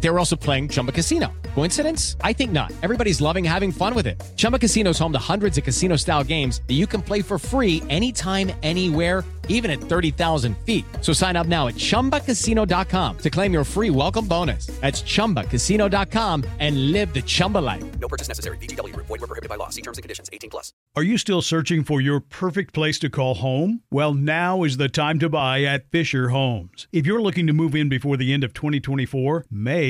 They were also playing Chumba Casino. Coincidence? I think not. Everybody's loving having fun with it. Chumba Casino is home to hundreds of casino style games that you can play for free anytime, anywhere, even at 30,000 feet. So sign up now at chumbacasino.com to claim your free welcome bonus. That's chumbacasino.com and live the Chumba life. No purchase necessary. VGW Group. Void were prohibited by law. See terms and conditions. 18 plus. Are you still searching for your perfect place to call home? Well, now is the time to buy at Fisher Homes. If you're looking to move in before the end of 2024, May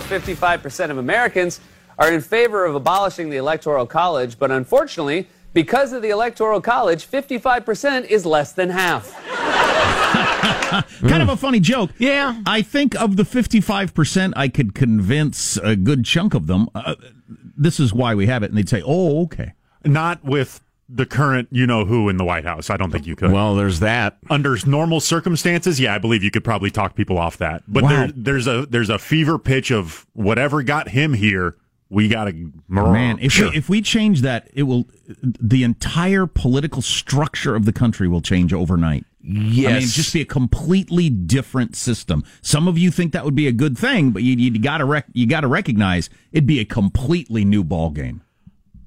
Poll, 55% of Americans are in favor of abolishing the Electoral College, but unfortunately, because of the Electoral College, 55% is less than half. kind of a funny joke. Yeah. I think of the 55%, I could convince a good chunk of them. Uh, this is why we have it. And they'd say, oh, okay. Not with the current you know who in the White House. I don't think you could. Well, there's that. Under normal circumstances, yeah, I believe you could probably talk people off that. But Wow. there, there's a there's a fever pitch of whatever got him here. We got to Man, if we, if we change that, it will the entire political structure of the country will change overnight. Yes. I mean, it'd just be a completely different system. Some of you think that would be a good thing, but you, you got to rec- you got to recognize it'd be a completely new ball game.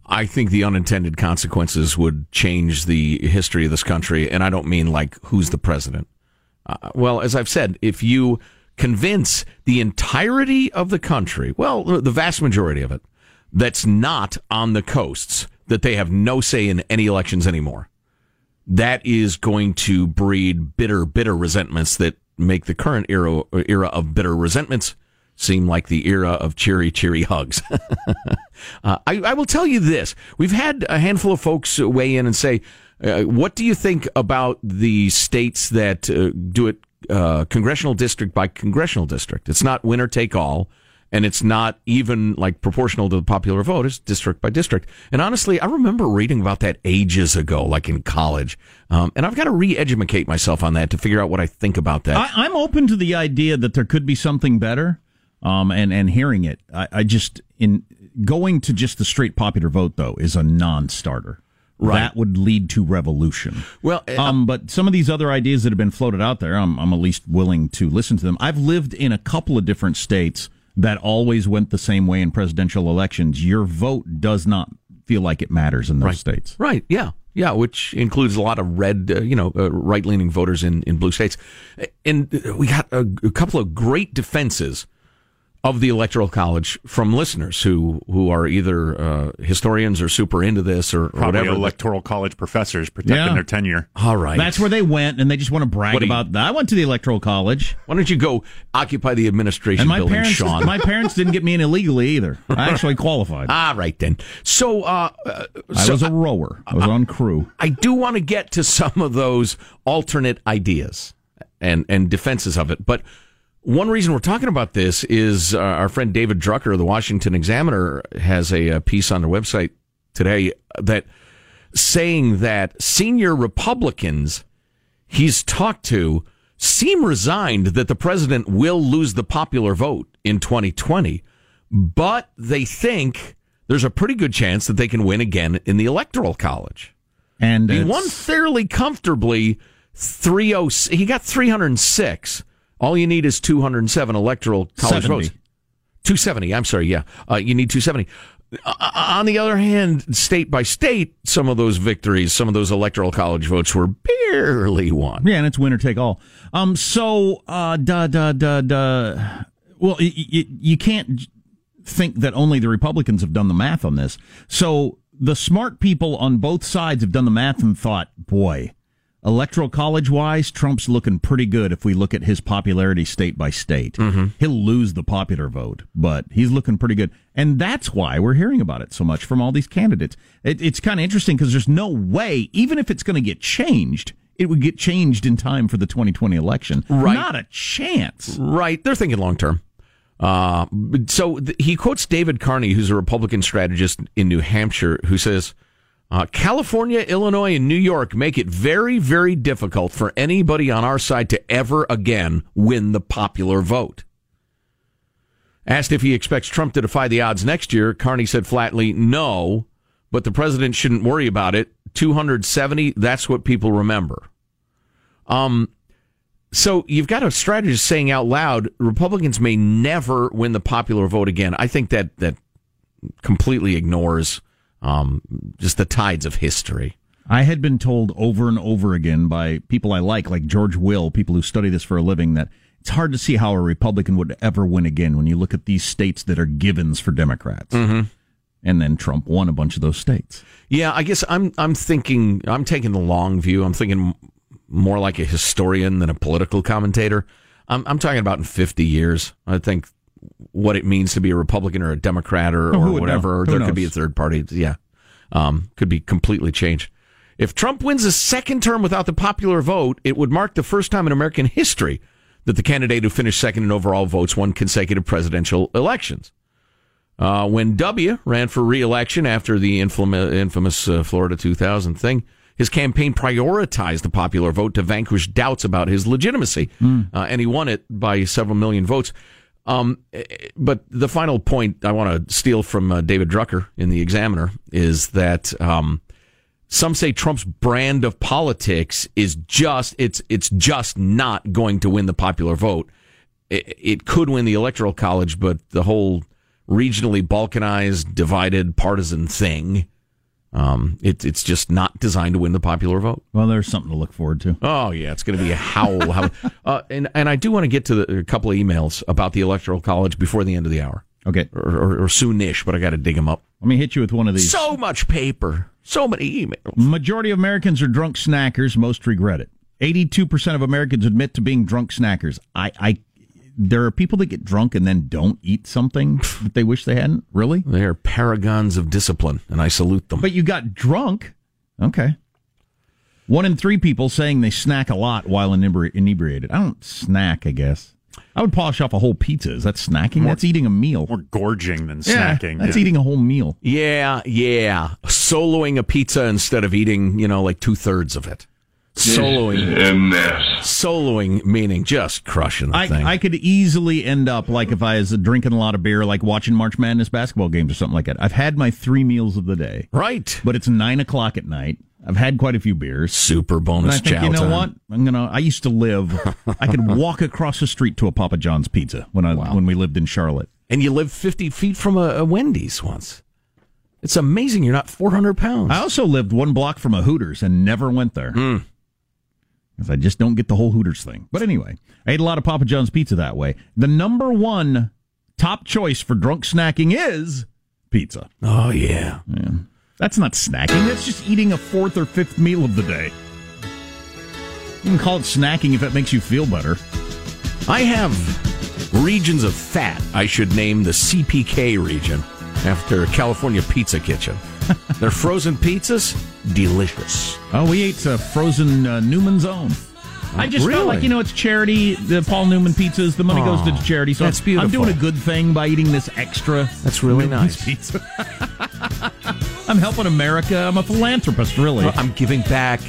I think the unintended consequences would change the history of this country, and I don't mean like who's the president. Uh, well, as I've said, if you convince the entirety of the country, well, the vast majority of it, that's not on the coasts, that they have no say in any elections anymore, that is going to breed bitter, bitter resentments that make the current era era of bitter resentments seem like the era of cheery, cheery hugs. uh, I, I will tell you this: we've had a handful of folks weigh in and say, uh, "What do you think about the states that uh, do it uh, congressional district by congressional district? It's not winner take all." And it's not even like proportional to the popular vote. It's district by district. And honestly, I remember reading about that ages ago, like in college. Um, and I've got to re-educate myself on that to figure out what I think about that. I, I'm open to the idea that there could be something better, um, and and hearing it. I, I just in going to just the straight popular vote though is a non-starter. Right. That would lead to revolution. Well, uh, um, but some of these other ideas that have been floated out there, I'm, I'm at least willing to listen to them. I've lived in a couple of different states that always went the same way in presidential elections. Your vote does not feel like it matters in those Right. states. Right. Yeah. Yeah. Which includes a lot of red, uh, you know, uh, right leaning voters in, in blue states. And we got a, a couple of great defenses of the Electoral College from listeners who who are either uh, historians or super into this or, or Probably whatever. electoral college professors protecting Yeah. their tenure. All right. That's where they went, and they just want to brag What you- about that. I went to the electoral college, Why don't you go occupy the administration and my building, parents, Sean? my parents didn't get me in illegally either. I actually qualified. All right then. So, uh, uh, I was a rower. I was on crew. I do want to get to some of those alternate ideas and and defenses of it, but one reason we're talking about this is uh, our friend David Drucker of the Washington Examiner has a, uh piece on their website today that saying that senior Republicans he's talked to seem resigned that the president will lose the popular vote in 2020, but they think there's a pretty good chance that they can win again in the electoral college. And He won fairly comfortably. Three oh, he got three hundred and six. All you need is two hundred and seven electoral college 70. votes. Two seventy. I'm sorry. Yeah, uh, you need two seventy. Uh, on the other hand, state by state, some of those victories, some of those electoral college votes were barely won. Yeah, and it's winner take all. Um, so uh, da da da da. Well, y- y- you can't think that only the Republicans have done the math on this. So the smart people on both sides have done the math and thought, boy, electoral college wise, Trump's looking pretty good if we look at his popularity state by state. He'll lose the popular vote, but he's looking pretty good. And that's why we're hearing about it so much from all these candidates. It, it's kind of interesting because there's no way, even if it's going to get changed, it would get changed in time for the 2020 election. Right. Not a chance. Right. They're thinking long term. Uh, so th- he quotes David Carney, who's a Republican strategist in New Hampshire, who says uh, California, Illinois, and New York make it very, very difficult for anybody on our side to ever again win the popular vote. Asked if he expects Trump to defy the odds next year, Carney said flatly, no, but the president shouldn't worry about it. 270, that's what people remember. Um, so you've got a strategist saying out loud, Republicans may never win the popular vote again. I think that that completely ignores um, just the tides of history. I had been told over and over again by people I like, like George Will, people who study this for a living, that it's hard to see how a Republican would ever win again when you look at these states that are givens for Democrats. Mm-hmm. And then Trump won a bunch of those states. Yeah, I guess I'm I'm thinking I'm taking the long view. I'm thinking more like a historian than a political commentator. I'm I'm talking about in 50 years. I think what it means to be a Republican or a Democrat or, Oh, or whatever. know? Or Who there could be a third party. Yeah, um, could be completely changed. If Trump wins a second term without the popular vote, it would mark the first time in American history that the candidate who finished second in overall votes won consecutive presidential elections. Uh, when W ran for re-election after the infamous, infamous uh, Florida 2000 thing, his campaign prioritized the popular vote to vanquish doubts about his legitimacy, uh, and he won it by several million votes. Um, eh, but the final point I want to steal from uh, David Drucker in the Examiner is that um, some say Trump's brand of politics is just it's it's just not going to win the popular vote. It, it could win the electoral college, but the whole regionally balkanized, divided, partisan thing, um, it, it's just not designed to win the popular vote. Well, there's something to look forward to. Oh yeah, it's going to be a howl. howl. Uh, and and I do want to get to the, a couple of emails about the electoral college before the end of the hour, Okay, or, or, or soonish, but I got to dig them up. let me hit you with one of these. So much paper, so many emails. Majority of Americans are drunk snackers. Most regret it. 82% of Americans admit to being drunk snackers. I, I, there are people that get drunk and then don't eat something that they wish they hadn't. Really? They are paragons of discipline, and I salute them. But you got drunk. Okay. One in three people saying they snack a lot while inebri- inebriated. I don't snack, I guess. I would polish off a whole pizza. Is that snacking? that's eating a meal. More gorging than Yeah, snacking. that's Yeah. eating a whole meal. Yeah, yeah. Soloing a pizza instead of eating, you know, like two thirds of it. Soloing. Soloing meaning just crushing the I, thing. I could easily end up like if I was drinking a lot of beer, like watching March Madness basketball games or something like that. I've had my three meals of the day, right. but it's nine o'clock at night. I've had quite a few beers. Super And bonus I think, chow you know time. what? I'm gonna. I used to live. I could walk across the street to a Papa John's pizza when I when we lived in Charlotte. And you lived 50 feet from a, a Wendy's once. It's amazing you're not 400 pounds. I also lived one block from a Hooters and never went there. Hmm. Because I just don't get the whole Hooters thing. But anyway, I ate a lot of Papa John's pizza that way. The number one top choice for drunk snacking is pizza. Oh yeah. Yeah. That's not snacking. That's just eating a fourth or fifth meal of the day. You can call it snacking if it makes you feel better. I have regions of fat. I should name the CPK region after California Pizza Kitchen. Their frozen pizzas, delicious. Oh, we ate uh, frozen uh, Newman's Own. I just felt like you know it's charity. The Paul Newman pizzas, the money goes to Aw, charity. So that's beautiful. I'm doing a good thing by eating this extra. That's really Newman's nice. pizza. I'm helping America. I'm a philanthropist, really. I'm giving back.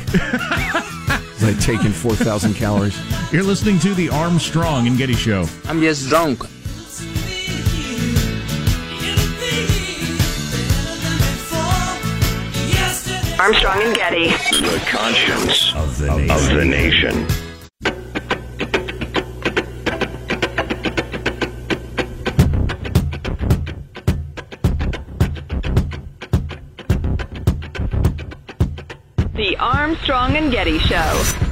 I take in 4,000 calories. You're listening to the Armstrong and Getty Show. I'm just drunk. Armstrong and Getty. The conscience of the nation. Of the nation. The Armstrong and Getty Show.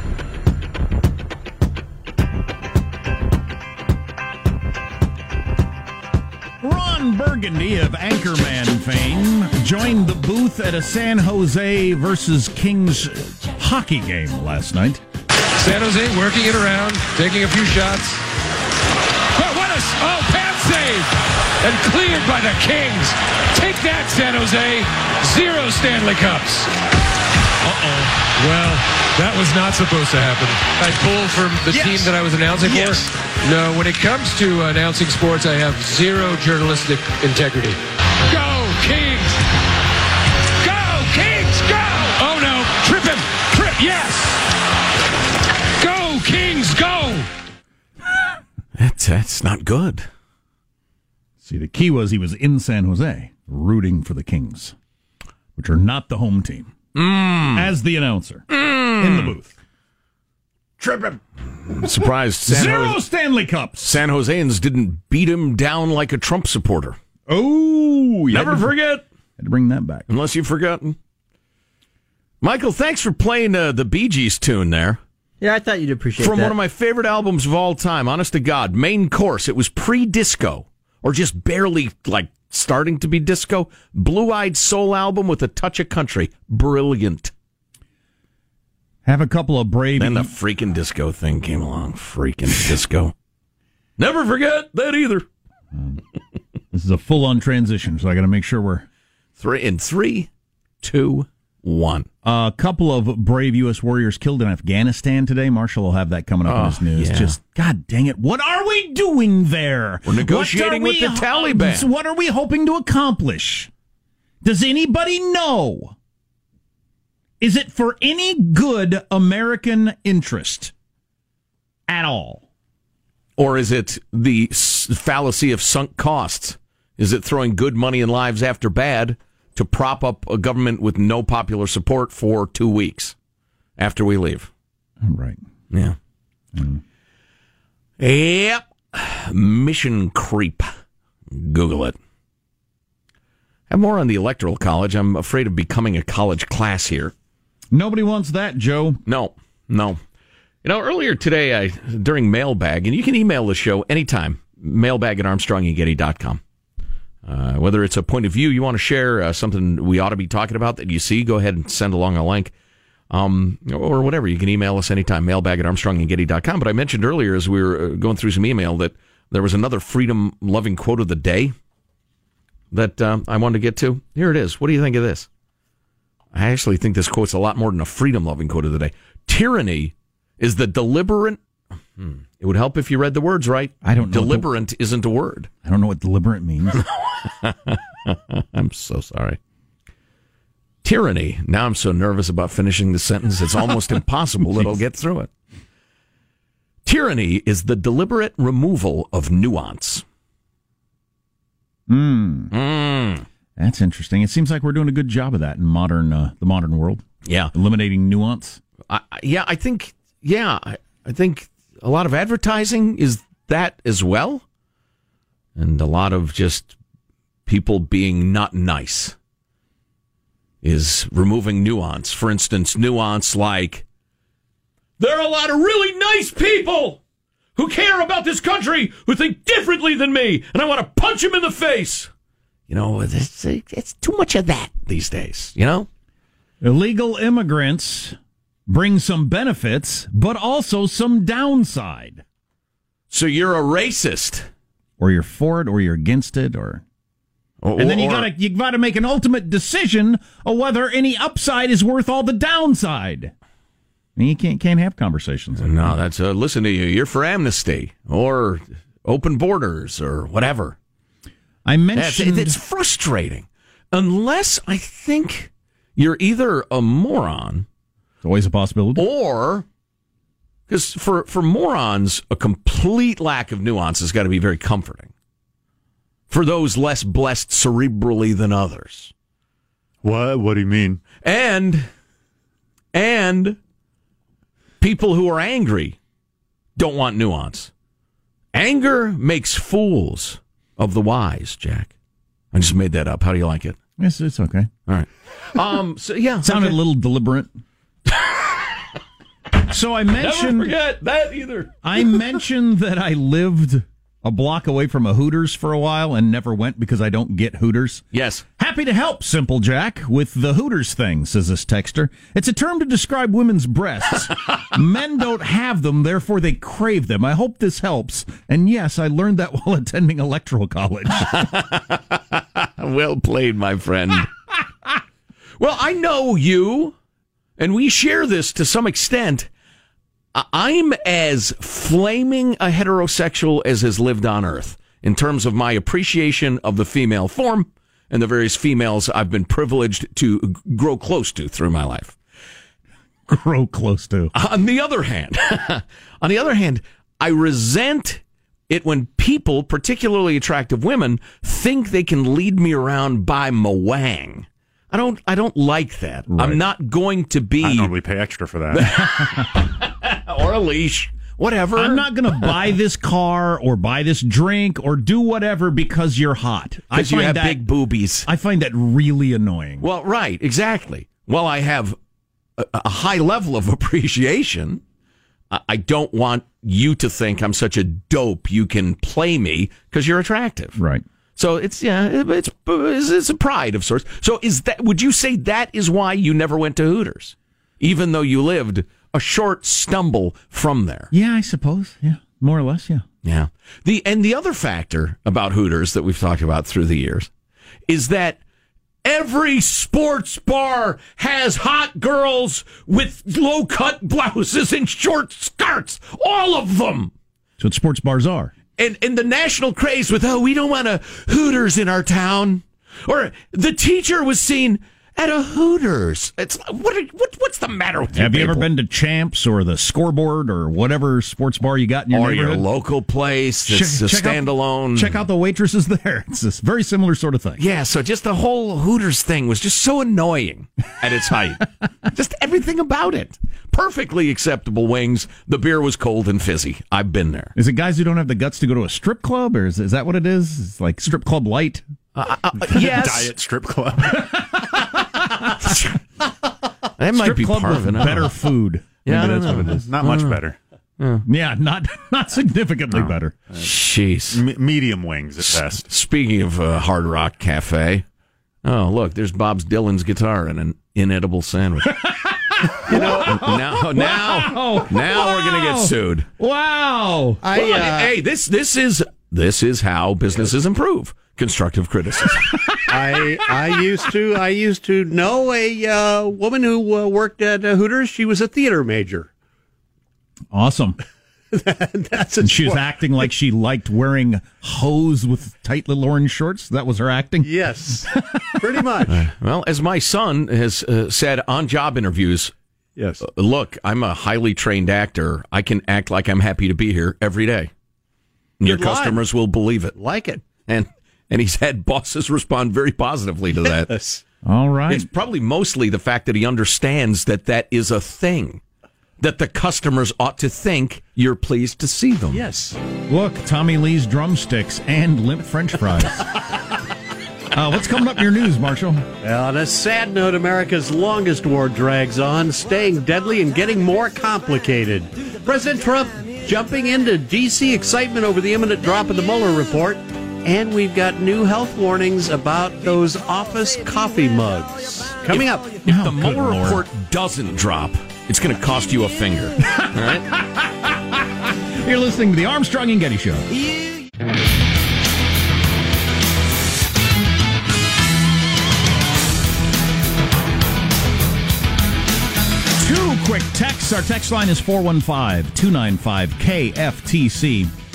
Burgundy of Anchorman fame joined the booth at a San Jose versus Kings hockey game last night. San Jose working it around, taking a few shots. But what a oh pass save and cleared by the Kings. Take that, San Jose. Zero Stanley Cups. Uh-oh. Well, that was not supposed to happen. I pulled from the Yes. team that I was announcing Yes. for. No, when it comes to uh, announcing sports, I have zero journalistic integrity. Go Kings! Go Kings! Go! Oh no! Trip him! Trip! Yes! Go Kings! Go! That's, that's not good. See, the key was he was in San Jose rooting for the Kings, which are not the home team, mm. as the announcer mm. in the booth. Trip him. Surprised San Zero Jose, Stanley Cups. San Joseans didn't beat him down like a Trump supporter. Oh, you had Never to- forget. Had to bring that back. Unless you've forgotten. Michael, thanks for playing uh, the Bee Gees tune there. Yeah, I thought you'd appreciate it. From that. one of my favorite albums of all time, honest to God, Main Course. It was pre disco, or just barely like starting to be disco. Blue eyed soul album with a touch of country. Brilliant. Have a couple of brave. Then the freaking disco thing came along. Freaking disco. Never forget that either. This is a full on transition, so I got to make sure we're. Three in three, two, one. A couple of brave U.S. warriors killed in Afghanistan today. Marshall will have that coming up in Oh, his news. yeah. Just, God dang it. What are we doing there? We're negotiating with the Taliban. What are we hoping to accomplish? Does anybody know? Is it for any good American interest at all? Or is it the fallacy of sunk costs? Is it throwing good money and lives after bad to prop up a government with no popular support for two weeks after we leave? Right. Yeah. Hmm. Yep. Mission creep. Google it. Have more on the Electoral College. I'm afraid of becoming a college class here. Nobody wants that, Joe. No, no. You know, earlier today, I during mailbag, and you can email the show anytime, mailbag at armstrongandgetty.com. Uh, whether it's a point of view you want to share, uh, something we ought to be talking about that you see, go ahead and send along a link. Um, or whatever. You can email us anytime, mailbag at armstrongandgetty.com. But I mentioned earlier as we were uh, going through some email that there was another freedom loving quote of the day that uh, I wanted to get to. Here it is. What do you think of this? I actually think this quote's a lot more than a freedom loving quote of the day. Tyranny is the deliberate. Hmm. It would help if you read the words right. I don't know what the- Deliberate isn't a word. I don't know what deliberate means. I'm so sorry. Tyranny. Now I'm so nervous about finishing the sentence, it's almost impossible that I'll get through it. Tyranny is the deliberate removal of nuance. Hmm. Mm. That's interesting. It seems like we're doing a good job of that in modern uh, the modern world. Yeah. Eliminating nuance. I, yeah, I think. Yeah, I, I think a lot of advertising is that as well, and a lot of just people being not nice is removing nuance. For instance, nuance like there are a lot of really nice people who care about this country, who think differently than me, and I want to punch them in the face. You know, it's, it's too much of that these days, you know? Illegal immigrants bring some benefits, but also some downside. So you're a racist. Or you're for it, or you're against it, or. Or- and then you or- gotta you gotta make an ultimate decision of whether any upside is worth all the downside. And you can't can't have conversations. Like No, that's uh, listen to you. You're for amnesty or open borders or whatever. I That's- mentioned it's frustrating. Unless I think you're either a moron it's always a possibility. or because for for morons, a complete lack of nuance has got to be very comforting. For those less blessed cerebrally than others, What? What do you mean? and and people who are angry don't want nuance. Anger makes fools of the wise. Jack, I just made that up. How do you like it? Yes, it's okay. All right. Um. So yeah, Sounded okay. a little deliberate. so I mentioned Never forget that either. I mentioned that I lived a block away from a Hooters for a while and never went because I don't get Hooters. Yes. Happy to help, Simple Jack, with the Hooters thing, says this texter. It's a term to describe women's breasts. Men don't have them, therefore they crave them. I hope this helps. And yes, I learned that while attending electoral college. Well played, my friend. well, I know you, and we share this to some extent. I'm as flaming a heterosexual as has lived on Earth in terms of my appreciation of the female form and the various females I've been privileged to grow close to through my life. Grow close to. On the other hand, on the other hand, I resent it when people, particularly attractive women, think they can lead me around by my wang. I don't. I don't like that. I'm not going to be I normally pay extra for that. or a leash, whatever. I'm not going to buy this car or buy this drink or do whatever because you're hot. I because you find have that, big boobies. I find that really annoying. Well, right, exactly. Well, I have a, a high level of appreciation. I don't want you to think I'm such a dope you can play me because you're attractive. Right. So it's yeah, it's it's a pride of sorts. So is that would you say that is why you never went to Hooters, even though you lived a short stumble from there? Yeah, I suppose. Yeah, more or less. Yeah. Yeah. The and the other factor about Hooters that we've talked about through the years is that every sports bar has hot girls with low cut blouses and short skirts. All of them. That's what sports bars are. And and the national craze with oh we don't want a Hooters in our town. Or the teacher was seen at a Hooters. It's what are, what what's the matter with you? Have you ever been to Champs or the Scoreboard or whatever sports bar you got in your or your neighborhood? local place that's a Check- check out- standalone. check out the waitresses there. It's a very similar sort of thing. Yeah, so just the whole Hooters thing was just so annoying at its height. just everything about it. Perfectly acceptable wings. The beer was cold and fizzy. I've been there. Is it guys who don't have the guts to go to a strip club, or is, is that what it is? It's like strip club light. Uh, uh, yes. Diet strip club. That might strip be club part with of it. Better food. Yeah, I don't that's know. what it is. Not much better. Yeah, not not significantly better. Jeez. M- medium wings at best. Speaking of uh, Hard Rock Cafe, oh look, there's Bob's Dylan's guitar and an inedible sandwich. you know, now now Wow. now we're gonna get Wow. sued. Wow. I, Well, uh, hey, this this is this is how businesses improve. Constructive criticism. I I used to I used to know a uh, woman who uh, worked at uh, Hooters. She was a theater major. Awesome. That's And she was acting like she liked wearing hose with tight little orange shorts. That was her acting. Yes, pretty much. well, as my son has uh, said on job interviews, Yes. uh, look, I'm a highly trained actor. I can act like I'm happy to be here every day. And Your Good line. customers will believe it. Like it. And and he's had bosses respond very positively to that. Yes. All right. It's probably mostly the fact that he understands that that is a thing. That the customers ought to think you're pleased to see them. Yes. Look, Tommy Lee's drumsticks and limp French fries. uh, what's coming up in your news, Marshall? Well, on a sad note, America's longest war drags on, staying deadly and getting more complicated. President Trump jumping into D.C. excitement over the imminent drop of the Mueller report. And we've got new health warnings about those office coffee mugs. Coming up. If oh, the Mueller report doesn't drop, it's going to cost you a finger. All right? You're listening to the Armstrong and Getty Show. Two quick texts. Our text line is 415 295 KFTC.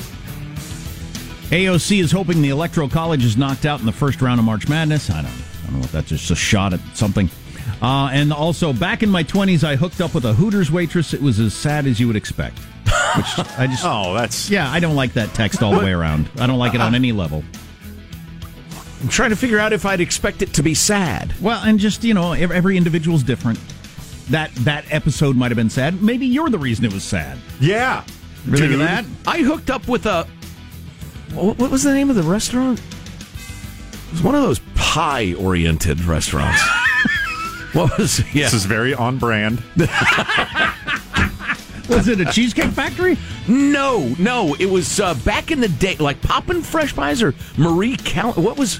AOC is hoping the Electoral College is knocked out in the first round of March Madness. I don't, I don't know if that's just a shot at something. Uh, and also, back in my 20s, I hooked up with a Hooters waitress. It was as sad as you would expect. Which I just. oh, that's. Yeah, I don't like that text all the way around. I don't like it on any level. I'm trying to figure out if I'd expect it to be sad. Well, and just, you know, ev- every individual's different. That that episode might have been sad. Maybe you're the reason it was sad. Yeah. Ever think of Dude. that? I hooked up with a. What what was the name of the restaurant? It was one of those pie oriented restaurants. what was. Yeah. This is very on brand. Was it a cheesecake factory? No, no. It was uh, back in the day, like Poppin' Fresh Pies or Marie Cal. What was.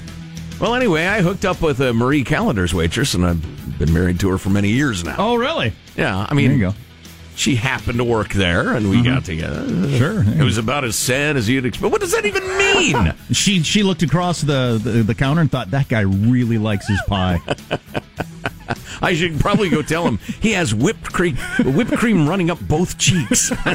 Well, anyway, I hooked up with a Marie Callender's waitress, and I've been married to her for many years now. Oh, really? Yeah, I mean, There you go. She happened to work there, and we mm-hmm. got together. Sure. It was about as sad as you'd expect. What does that even mean? She she looked across the, the, the counter and thought that guy really likes his pie. I should probably go tell him he has whipped cream, whipped cream running up both cheeks.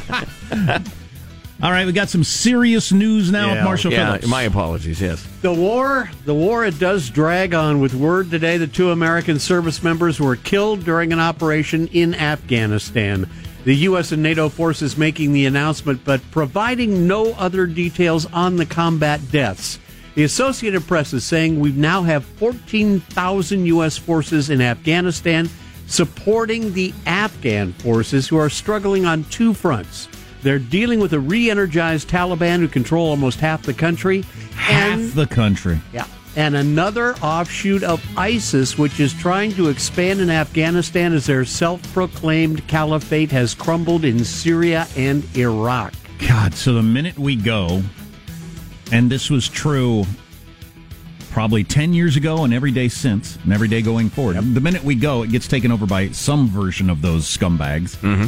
All right, we got some serious news now with Yeah, Marshall yeah, Phillips. my apologies. Yes. The war, the war, it does drag on with word today that two American service members were killed during an operation in Afghanistan. The U.S. and NATO forces making the announcement, but providing no other details on the combat deaths. The Associated Press is saying we now have 14,000 U.S. forces in Afghanistan supporting the Afghan forces who are struggling on two fronts. They're dealing with a re energized Taliban who control almost half the country. Half the country. Yeah. And another offshoot of ISIS, which is trying to expand in Afghanistan as their self proclaimed caliphate has crumbled in Syria and Iraq. God, so the minute we go, and this was true probably 10 years ago and every day since, and every day going forward, the minute we go, it gets taken over by some version of those scumbags mm-hmm.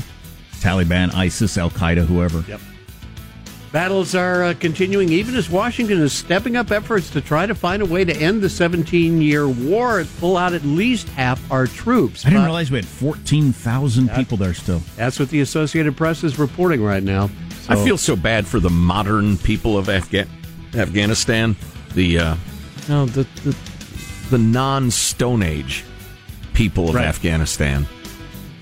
Taliban, ISIS, Al Qaeda, whoever. Yep. Battles are uh, continuing even as Washington is stepping up efforts to try to find a way to end the 17 year war and pull out at least half our troops. I didn't But realize we had 14,000 people there still. That's what the Associated Press is reporting right now. I feel so bad for the modern people of Afga- Afghanistan. The uh, no, the the, the non Stone Age people of Right. Afghanistan.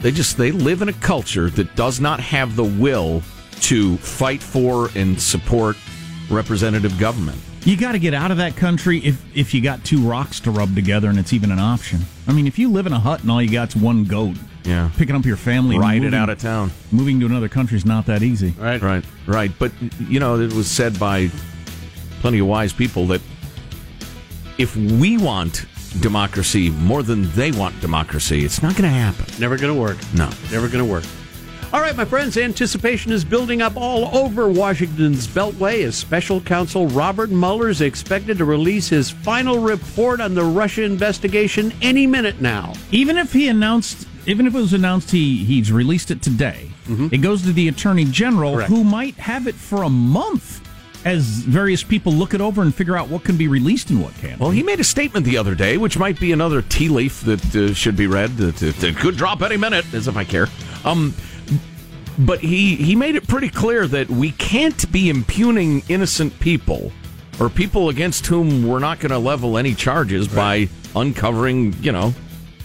They just they live in a culture that does not have the will to fight for and support representative government. You got to get out of that country if if you got two rocks to rub together and it's even an option. I mean, if you live in a hut and all you got's one goat, Yeah. picking up your family, and Ride it out of town. Moving to another country is not that easy. Right. Right, right. But, you know, it was said by plenty of wise people that if we want democracy more than they want democracy, it's not going to happen. Never going to work. No. Never going to work. All right, my friends, anticipation is building up all over Washington's Beltway as special counsel Robert Mueller is expected to release his final report on the Russia investigation any minute now. Even if he announced, even if it was announced he he's released it today, it goes to the attorney general, Correct. who might have it for a month as various people look it over and figure out what can be released and what can't. Well, he made a statement the other day, which might be another tea leaf that uh, should be read. That, that, that could drop any minute, as if I care. Um, but he he made it pretty clear that we can't be impugning innocent people or people against whom we're not going to level any charges by uncovering, you know,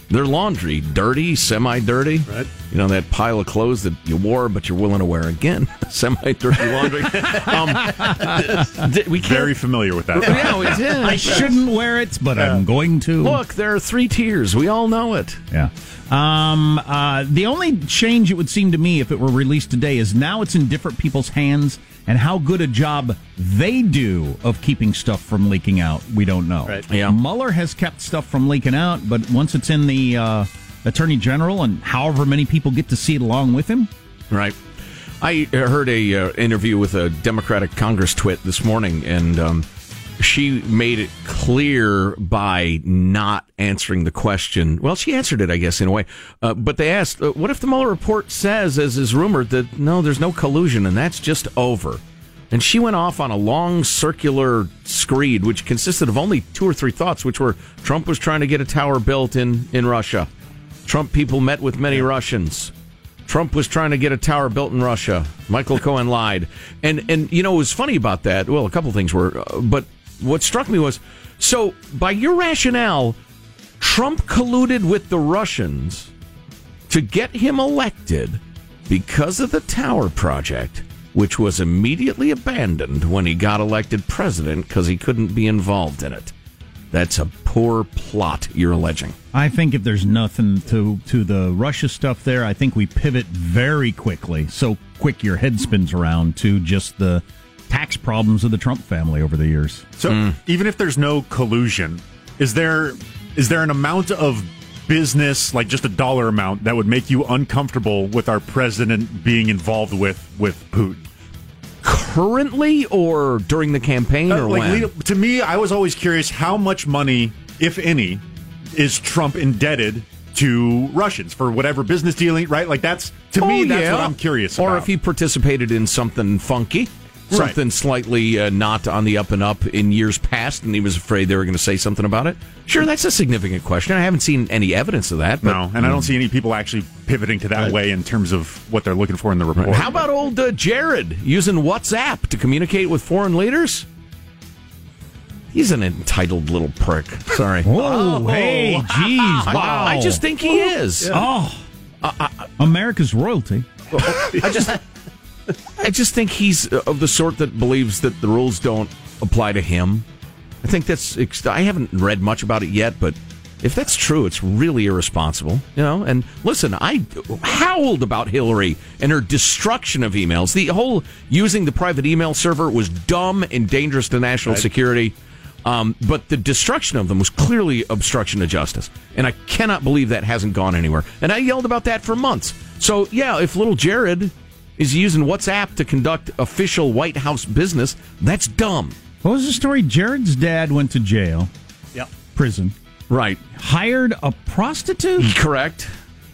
their laundry, dirty, semi-dirty. Right. You know that pile of clothes that you wore but you're willing to wear again, semi-dirty laundry. um, th- we can't. Very familiar with that. yeah, we did. I shouldn't wear it, but I'm going to. Look, there are three tiers. We all know it. Yeah. Um, uh, the only change it would seem to me if it were released today is now it's in different people's hands, and how good a job they do of keeping stuff from leaking out, we don't know. Right. Yeah. Mueller has kept stuff from leaking out, but once it's in the uh, attorney general and however many people get to see it along with him, Right. I heard a uh, interview with a Democratic Congress twit this morning, and um, she made it clear by not answering the question. Well, she answered it, I guess, in a way. Uh, but they asked, uh, "What if the Mueller report says, as is rumored, that no, there's no collusion, and that's just over?" And she went off on a long circular screed, which consisted of only two or three thoughts, which were Trump was trying to get a tower built in in Russia. Trump people met with many Russians. Trump was trying to get a tower built in Russia. Michael Cohen lied, and and you know what was funny about that? Well, a couple things were, uh, but what struck me was so by your rationale, Trump colluded with the Russians to get him elected because of the tower project, which was immediately abandoned when he got elected president because he couldn't be involved in it. That's a poor plot you're alleging. I think if there's nothing to to the Russia stuff there, I think we pivot very quickly. So quick your head spins around to just the tax problems of the Trump family over the years. So hmm. even if there's no collusion, is there is there an amount of business, like just a dollar amount, that would make you uncomfortable with our president being involved with with Putin? Currently or during the campaign or Uh, like, when? to me, I was always curious how much money, if any, is Trump indebted to Russians for whatever business dealing, right? Like that's to me, Oh, that's yeah. what I'm curious about. Or about. if he participated in something funky, Right. something slightly uh, not on the up and up in years past, and he was afraid they were going to say something about it. Sure, that's a significant question. I haven't seen any evidence of that. But, no, and I don't see any people actually pivoting to that way in terms of what they're looking for in the report. How about old uh, Jared using WhatsApp to communicate with foreign leaders? He's an entitled little prick. Sorry. Oh, hey, geez, I- wow. I, just think he is. Oh, America's royalty. I just, I just think he's of the sort that believes that the rules don't apply to him. I think that's. I haven't read much about it yet, but if that's true, it's really irresponsible. You know. And listen, I howled about Hillary and her destruction of emails. The whole using the private email server was dumb and dangerous to national security. Um, but the destruction of them was clearly obstruction of justice. And I cannot believe that hasn't gone anywhere. And I yelled about that for months. So, yeah, if little Jared is using WhatsApp to conduct official White House business, that's dumb. What was the story? Jared's dad went to jail, Yep. prison, Right. hired a prostitute Correct.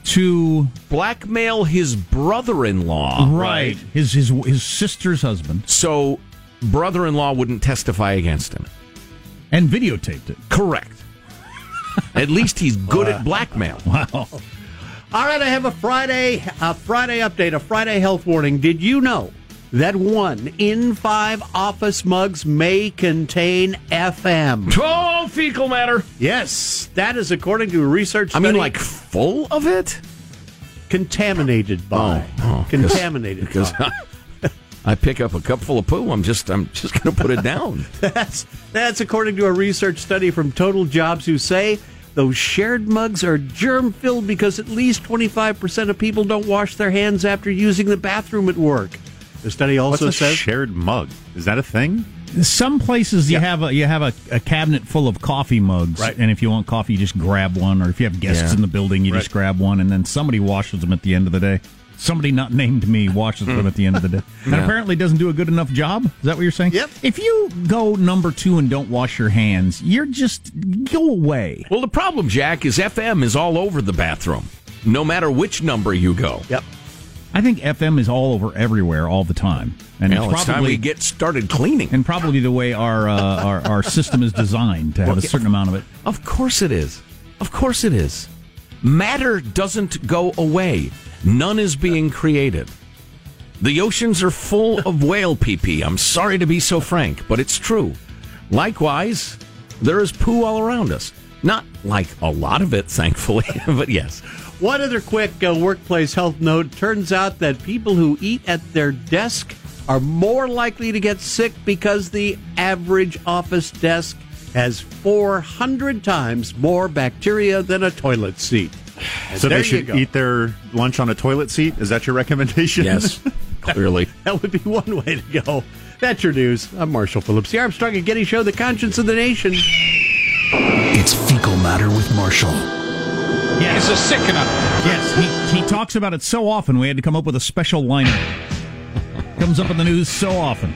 to Blackmail his brother in law. right his his his sister's husband So, brother in law wouldn't testify against him. and videotaped it. Correct. At least he's good at blackmail. Wow. All right, I have a Friday a Friday update, a Friday health warning. Did you know that one in five office mugs may contain FM? Oh, fecal matter. Yes, that is according to a research I mean, like full of it? contaminated by Oh, oh, contaminated because by. I pick up a cup full of poo. I'm just I'm just going to put it down. That's that's according to a research study from Total Jobs who say those shared mugs are germ filled because at least 25% of people don't wash their hands after using the bathroom at work. The study What's also a says shared mug? Is that a thing? Some places you have a you have a, a cabinet full of coffee mugs, Right. and if you want coffee, you just grab one, or if you have guests Yeah. in the building, you just grab one, and then somebody washes them at the end of the day. Somebody not named me washes them at the end of the day, and Yeah. apparently doesn't do a good enough job. Is that what you're saying? Yep. If you go number two and don't wash your hands, you're just go away. Well, the problem, Jack, is FM is all over the bathroom, no matter which number you go. Yep. I think FM is all over everywhere all the time, and Well, it's it's time probably we get started cleaning. and probably the way our uh, our, our system is designed to have a certain amount of it. Of course it is. Of course it is. Matter doesn't go away. None is being created. The oceans are full of whale pee pee. I'm sorry to be so frank, but it's true. Likewise, there is poo all around us. Not like a lot of it, thankfully, but yes. One other quick uh, workplace health note. Turns out that people who eat at their desk are more likely to get sick because the average office desk has 400 times more bacteria than a toilet seat. And So there they you should go. eat their lunch on a toilet seat. Is that your recommendation? Yes, clearly. That would be one way to go. That's your news. I'm Marshall Phillips, the Armstrong and Getty Show, the conscience of the nation. It's fecal matter with Marshall. Yes. It's a sickener. Yes, he, he talks about it so often we had to come up with a special lineup. comes up in the news so often.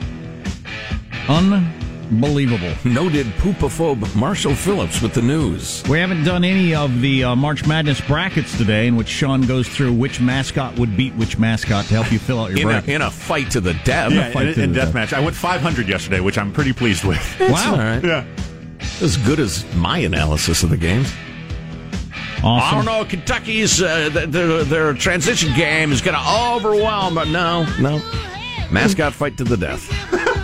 Unbelievable. Noted poopophobe Marshall Phillips with the news. We haven't done any of the uh, March Madness brackets today, in which Sean goes through which mascot would beat which mascot to help you fill out your In a, bracket. in a fight to the death. Yeah, fight in, in the death death. match. I went 500 yesterday, which I'm pretty pleased with. Wow. All right. Yeah. As good as my analysis of the games. Awesome. I don't know. Kentucky's uh, th- their, their transition game is going to overwhelm, but no, no. Mascot fight to the death.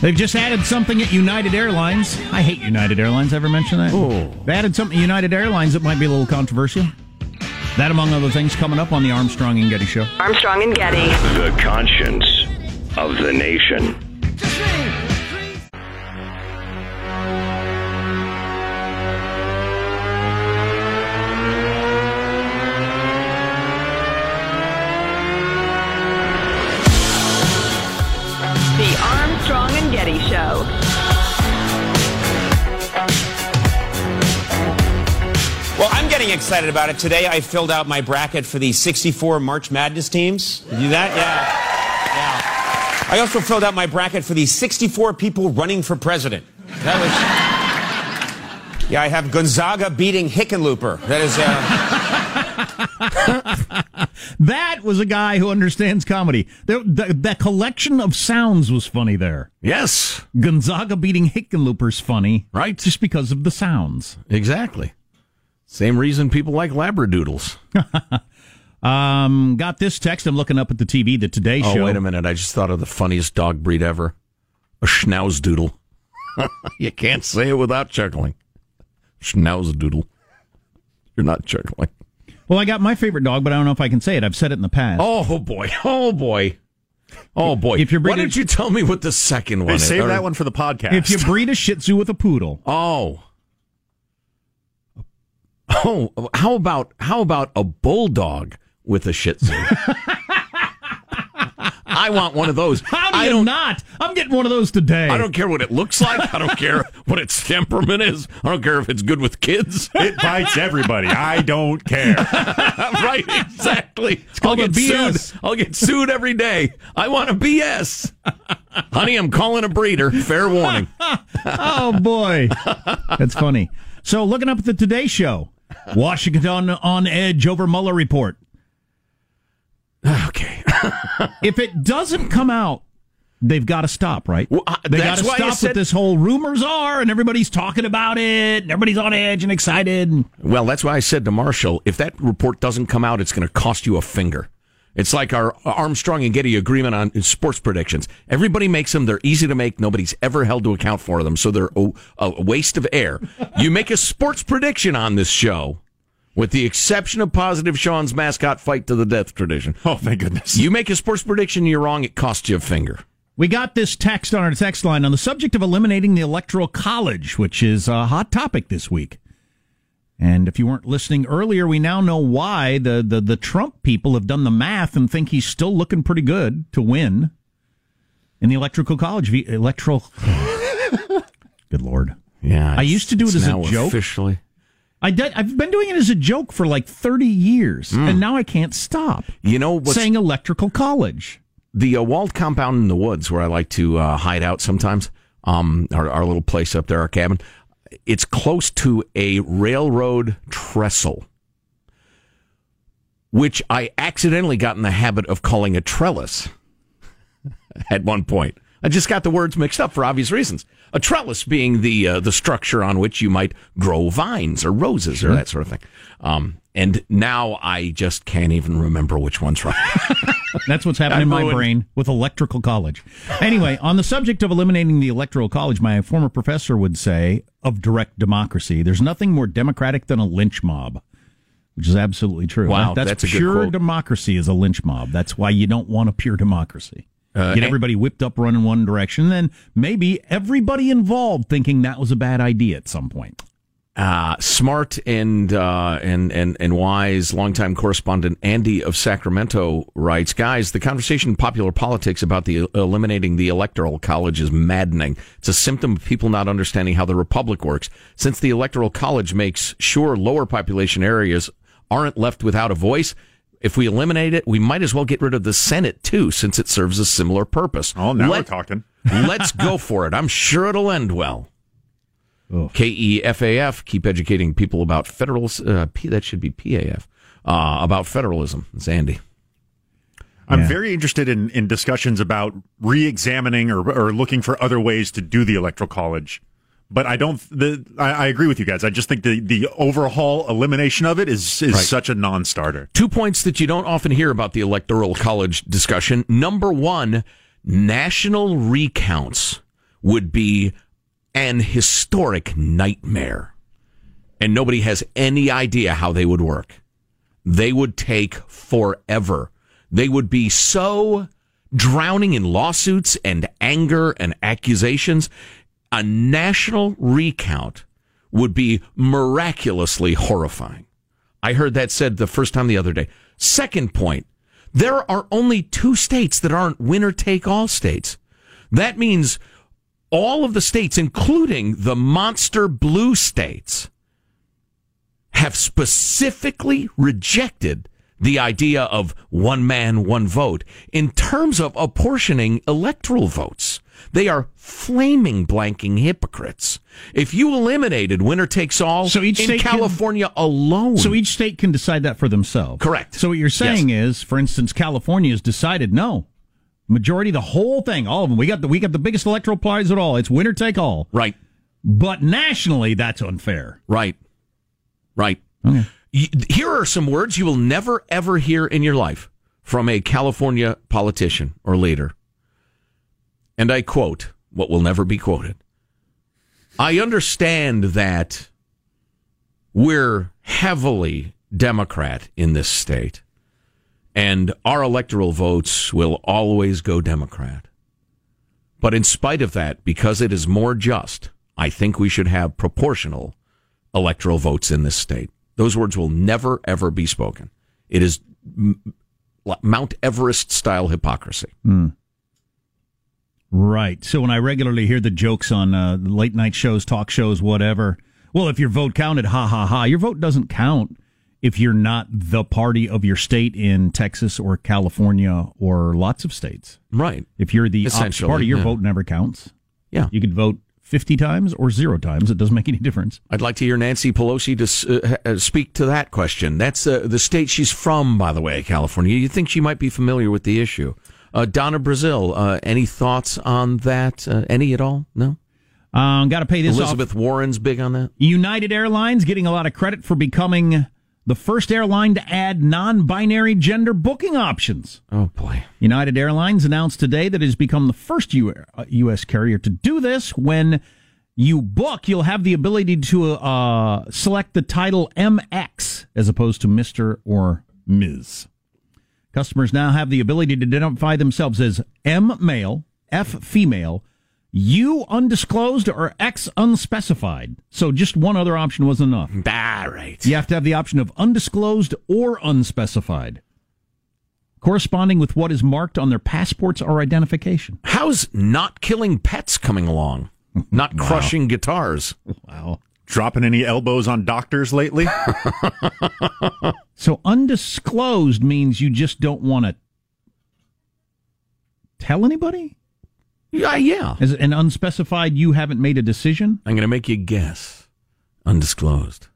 They've just added something at United Airlines. I hate United Airlines. Ever mention that? Oh. They added something at United Airlines that might be a little controversial. That, among other things, coming up on the Armstrong and Getty Show. Armstrong and Getty. The conscience of the nation. Excited about it. Today I filled out my bracket for the 64 March Madness teams. You do that? Yeah. Yeah. I also filled out my bracket for the 64 people running for president. That was. Yeah, I have Gonzaga beating Hickenlooper. That is. Uh, That was a guy who understands comedy. The, the, that collection of sounds was funny there. Yes. Gonzaga beating Hickenlooper's funny. Right. Just because of the sounds. Exactly. Same reason people like Labradoodles. Um, got this text. I'm looking up at the TV, the Today Oh, Show. wait a minute. I just thought of the funniest dog breed ever a Schnauzdoodle. you can't say it without chuckling. Schnauzdoodle. You're not chuckling. Well, I got my favorite dog, but I don't know if I can say it. I've said it in the past. Oh, boy. Oh, boy. Oh, boy. If you're Why breeding- don't you tell me what the second one Hey, is? save Or- that one for the podcast. If you breed a Shih Tzu with a poodle, Oh. Oh, how about how about a bulldog with a Shih Tzu? I want one of those. how do I you don't not? I'm getting one of those today. I don't care what it looks like. I don't care what its temperament is. I don't care if it's good with kids. it bites everybody. I don't care. right, exactly. I'll called a get BS. sued. I'll get sued every day. I want a BS. Honey, I'm calling a breeder. Fair warning. oh boy, that's funny. So, looking up at the Today Show, Washington on edge over Mueller report. Okay. If it doesn't come out, they've got to stop, right? Well, they got to stop said- with this whole rumors are, and everybody's talking about it, and everybody's on edge and excited. Well, that's why I said to Marshall, if that report doesn't come out, it's going to cost you a finger. It's like our Armstrong and Getty agreement on sports predictions. Everybody makes them. They're easy to make. Nobody's ever held to account for them, so they're a, a waste of air. you make a sports prediction on this show, with the exception of positive Sean's mascot fight to the death tradition. Oh, thank goodness. You make a sports prediction, you're wrong. It costs you a finger. We got this text on our text line on the subject of eliminating the Electoral College, which is a hot topic this week. And if you weren't listening earlier, we now know why the, the, the Trump people have done the math and think he's still looking pretty good to win in the Electoral College. Electoral. good Lord. Yeah, I used to do it as a joke. Officially, I did, I've been doing it as a joke for like 30 years, and now I can't stop you know saying Electrical College. the uh, walled compound in the woods where I like to uh, hide out sometimes. Um, our, our little place up there, our cabin. It's close to a railroad trestle, which I accidentally got in the habit of calling a trellis at one point. I just got the words mixed up for obvious reasons. A trellis being the uh, the structure on which you might grow vines or roses or that sort of thing. Um, and now I just can't even remember which one's right. That's what's happening in my ruined. brain with electrical college. Anyway, on the subject of eliminating the electoral college, my former professor would say of direct democracy, there's nothing more democratic than a lynch mob, which is absolutely true. Wow, That- that's good pure democracy is a lynch mob. That's why you don't want a pure democracy. Uh, Get everybody whipped up running one direction, and then maybe everybody involved thinking that was a bad idea at some point. Uh, smart and uh, and and and wise longtime correspondent Andy of Sacramento writes, guys, the conversation in popular politics about the eliminating the electoral college is maddening. It's a symptom of people not understanding how the republic works. Since the electoral college makes sure lower population areas aren't left without a voice. If we eliminate it, we might as well get rid of the Senate too, since it serves a similar purpose. Oh, now we're talking. let's go for it. I'm sure it'll end well. K E F A F. Keep educating people about federal. Uh, P, that should be P A F. Uh, about federalism. It's Andy. I'm very interested in, in discussions about re-examining or, or looking for other ways to do the electoral college. But I don't. The I, I agree with you guys. I just think the, the overhaul elimination of it is is Right. such a non-starter. Two points that you don't often hear about the electoral college discussion. Number one, national recounts would be an historic nightmare. And nobody has any idea how they would work. They would take forever. They would be so drowning in lawsuits and anger and accusations. A national recount would be miraculously horrifying. I heard that said the first time the other day. Second point, there are only two states that aren't winner take all states. That means all of the states, including the monster blue states, have specifically rejected the idea of one man, one vote in terms of apportioning electoral votes. They are flaming blanking hypocrites. If you eliminated winner takes all So each in state can- California alone, So each state can decide that for themselves. Correct. So what you're saying is, for instance, California has decided no. Majority, the whole thing, all of them. We got the we got the biggest electoral prize at all. It's winner take all. Right. But nationally, that's unfair. Right. Right. Y- Here are some words you will never ever hear in your life from a California politician or leader. And I quote what will never be quoted. I understand that we're heavily Democrat in this state, and our electoral votes will always go Democrat. But in spite of that, because it is more just, I think we should have proportional electoral votes in this state. Those words will never, ever be spoken. It is Mount Everest style hypocrisy. Hmm. Right. So when I regularly hear the jokes on uh, late night shows, talk shows, whatever, well, if your vote counted, ha ha ha, your vote doesn't count if you're not the party of your state in Texas or California or lots of states. Right. If you're the opposite party, your yeah. vote never counts. Yeah. You could vote 50 times or zero times. It doesn't make any difference. I'd like to hear Nancy Pelosi to uh, uh, speak to that question. That's uh, the state she's from, by the way, California. You think she might be familiar with the issue? Uh, Donna Brazile, uh, any thoughts on that? Uh, any at all? No. Um, Got to pay this Elizabeth off. Warren's big on that. United Airlines getting a lot of credit for becoming the first airline to add non-binary gender booking options. Oh boy. United Airlines announced today that it has become the first U- uh, U.S. carrier to do this. When you book, you'll have the ability to uh, select the title MX as opposed to Mr. or Ms. Customers now have the ability to identify themselves as M male, F female, U undisclosed, or X unspecified. So just one other option was enough. Ah, right. You have to have the option of undisclosed or unspecified, corresponding with what is marked on their passports or identification. How's not killing pets coming along? Not crushing guitars. Wow. Dropping any elbows on doctors lately? So undisclosed means you just don't want to tell anybody? Yeah, yeah. As an unspecified, you haven't made a decision? I'm going to make you guess. Undisclosed.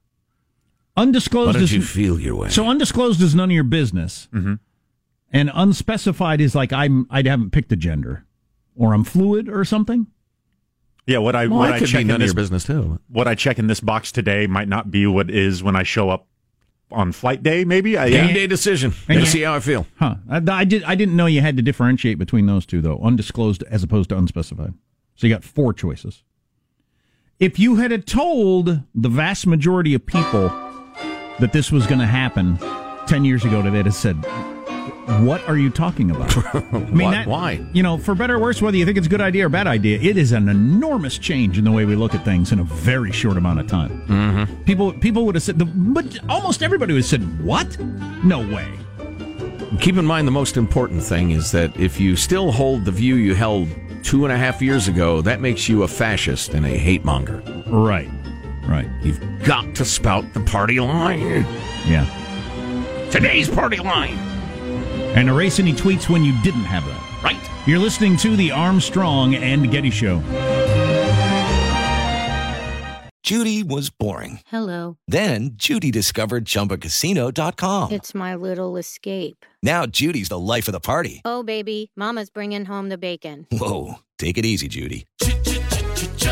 Undisclosed Why don't is you feel your way? So undisclosed is none of your business. Mm-hmm. And unspecified is like I'm I haven't picked a gender. Or I'm fluid or something. Yeah, what I Well, what that I could be check in none of this your business, too. What I check in this box today might not be what is when I show up on flight day. Maybe I, Game day decision. And Gonna you- see how I feel. Huh. I, I, did, I didn't know you had to differentiate between those two, though. Undisclosed as opposed to unspecified. So you got four choices. If you had had told the vast majority of people that this was going to happen 10 years ago, they'd have said, What are you talking about? I mean, Why- that- why? You know, for better or worse, whether you think it's a good idea or bad idea, it is an enormous change in the way we look at things in a very short amount of time. Mm-hmm. People, people would have said, but almost everybody would have said, "What? No way." Keep in mind the most important thing is that if you still hold the view you held two and a half years ago, that makes you a fascist and a hate monger. Right. Right. You've got to spout the party line. Yeah. Today's party line. And erase any tweets when you didn't have that. Right. You're listening to the Armstrong and Getty Show. Judy was boring. Hello. Then Judy discovered ChumbaCasino.com. It's my little escape. Now Judy's the life of the party. Oh, baby, Mama's bringing home the bacon. Whoa, take it easy, Judy.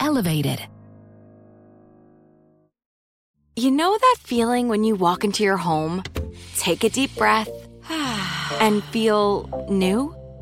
elevated. You know that feeling when you walk into your home, take a deep breath, and feel new?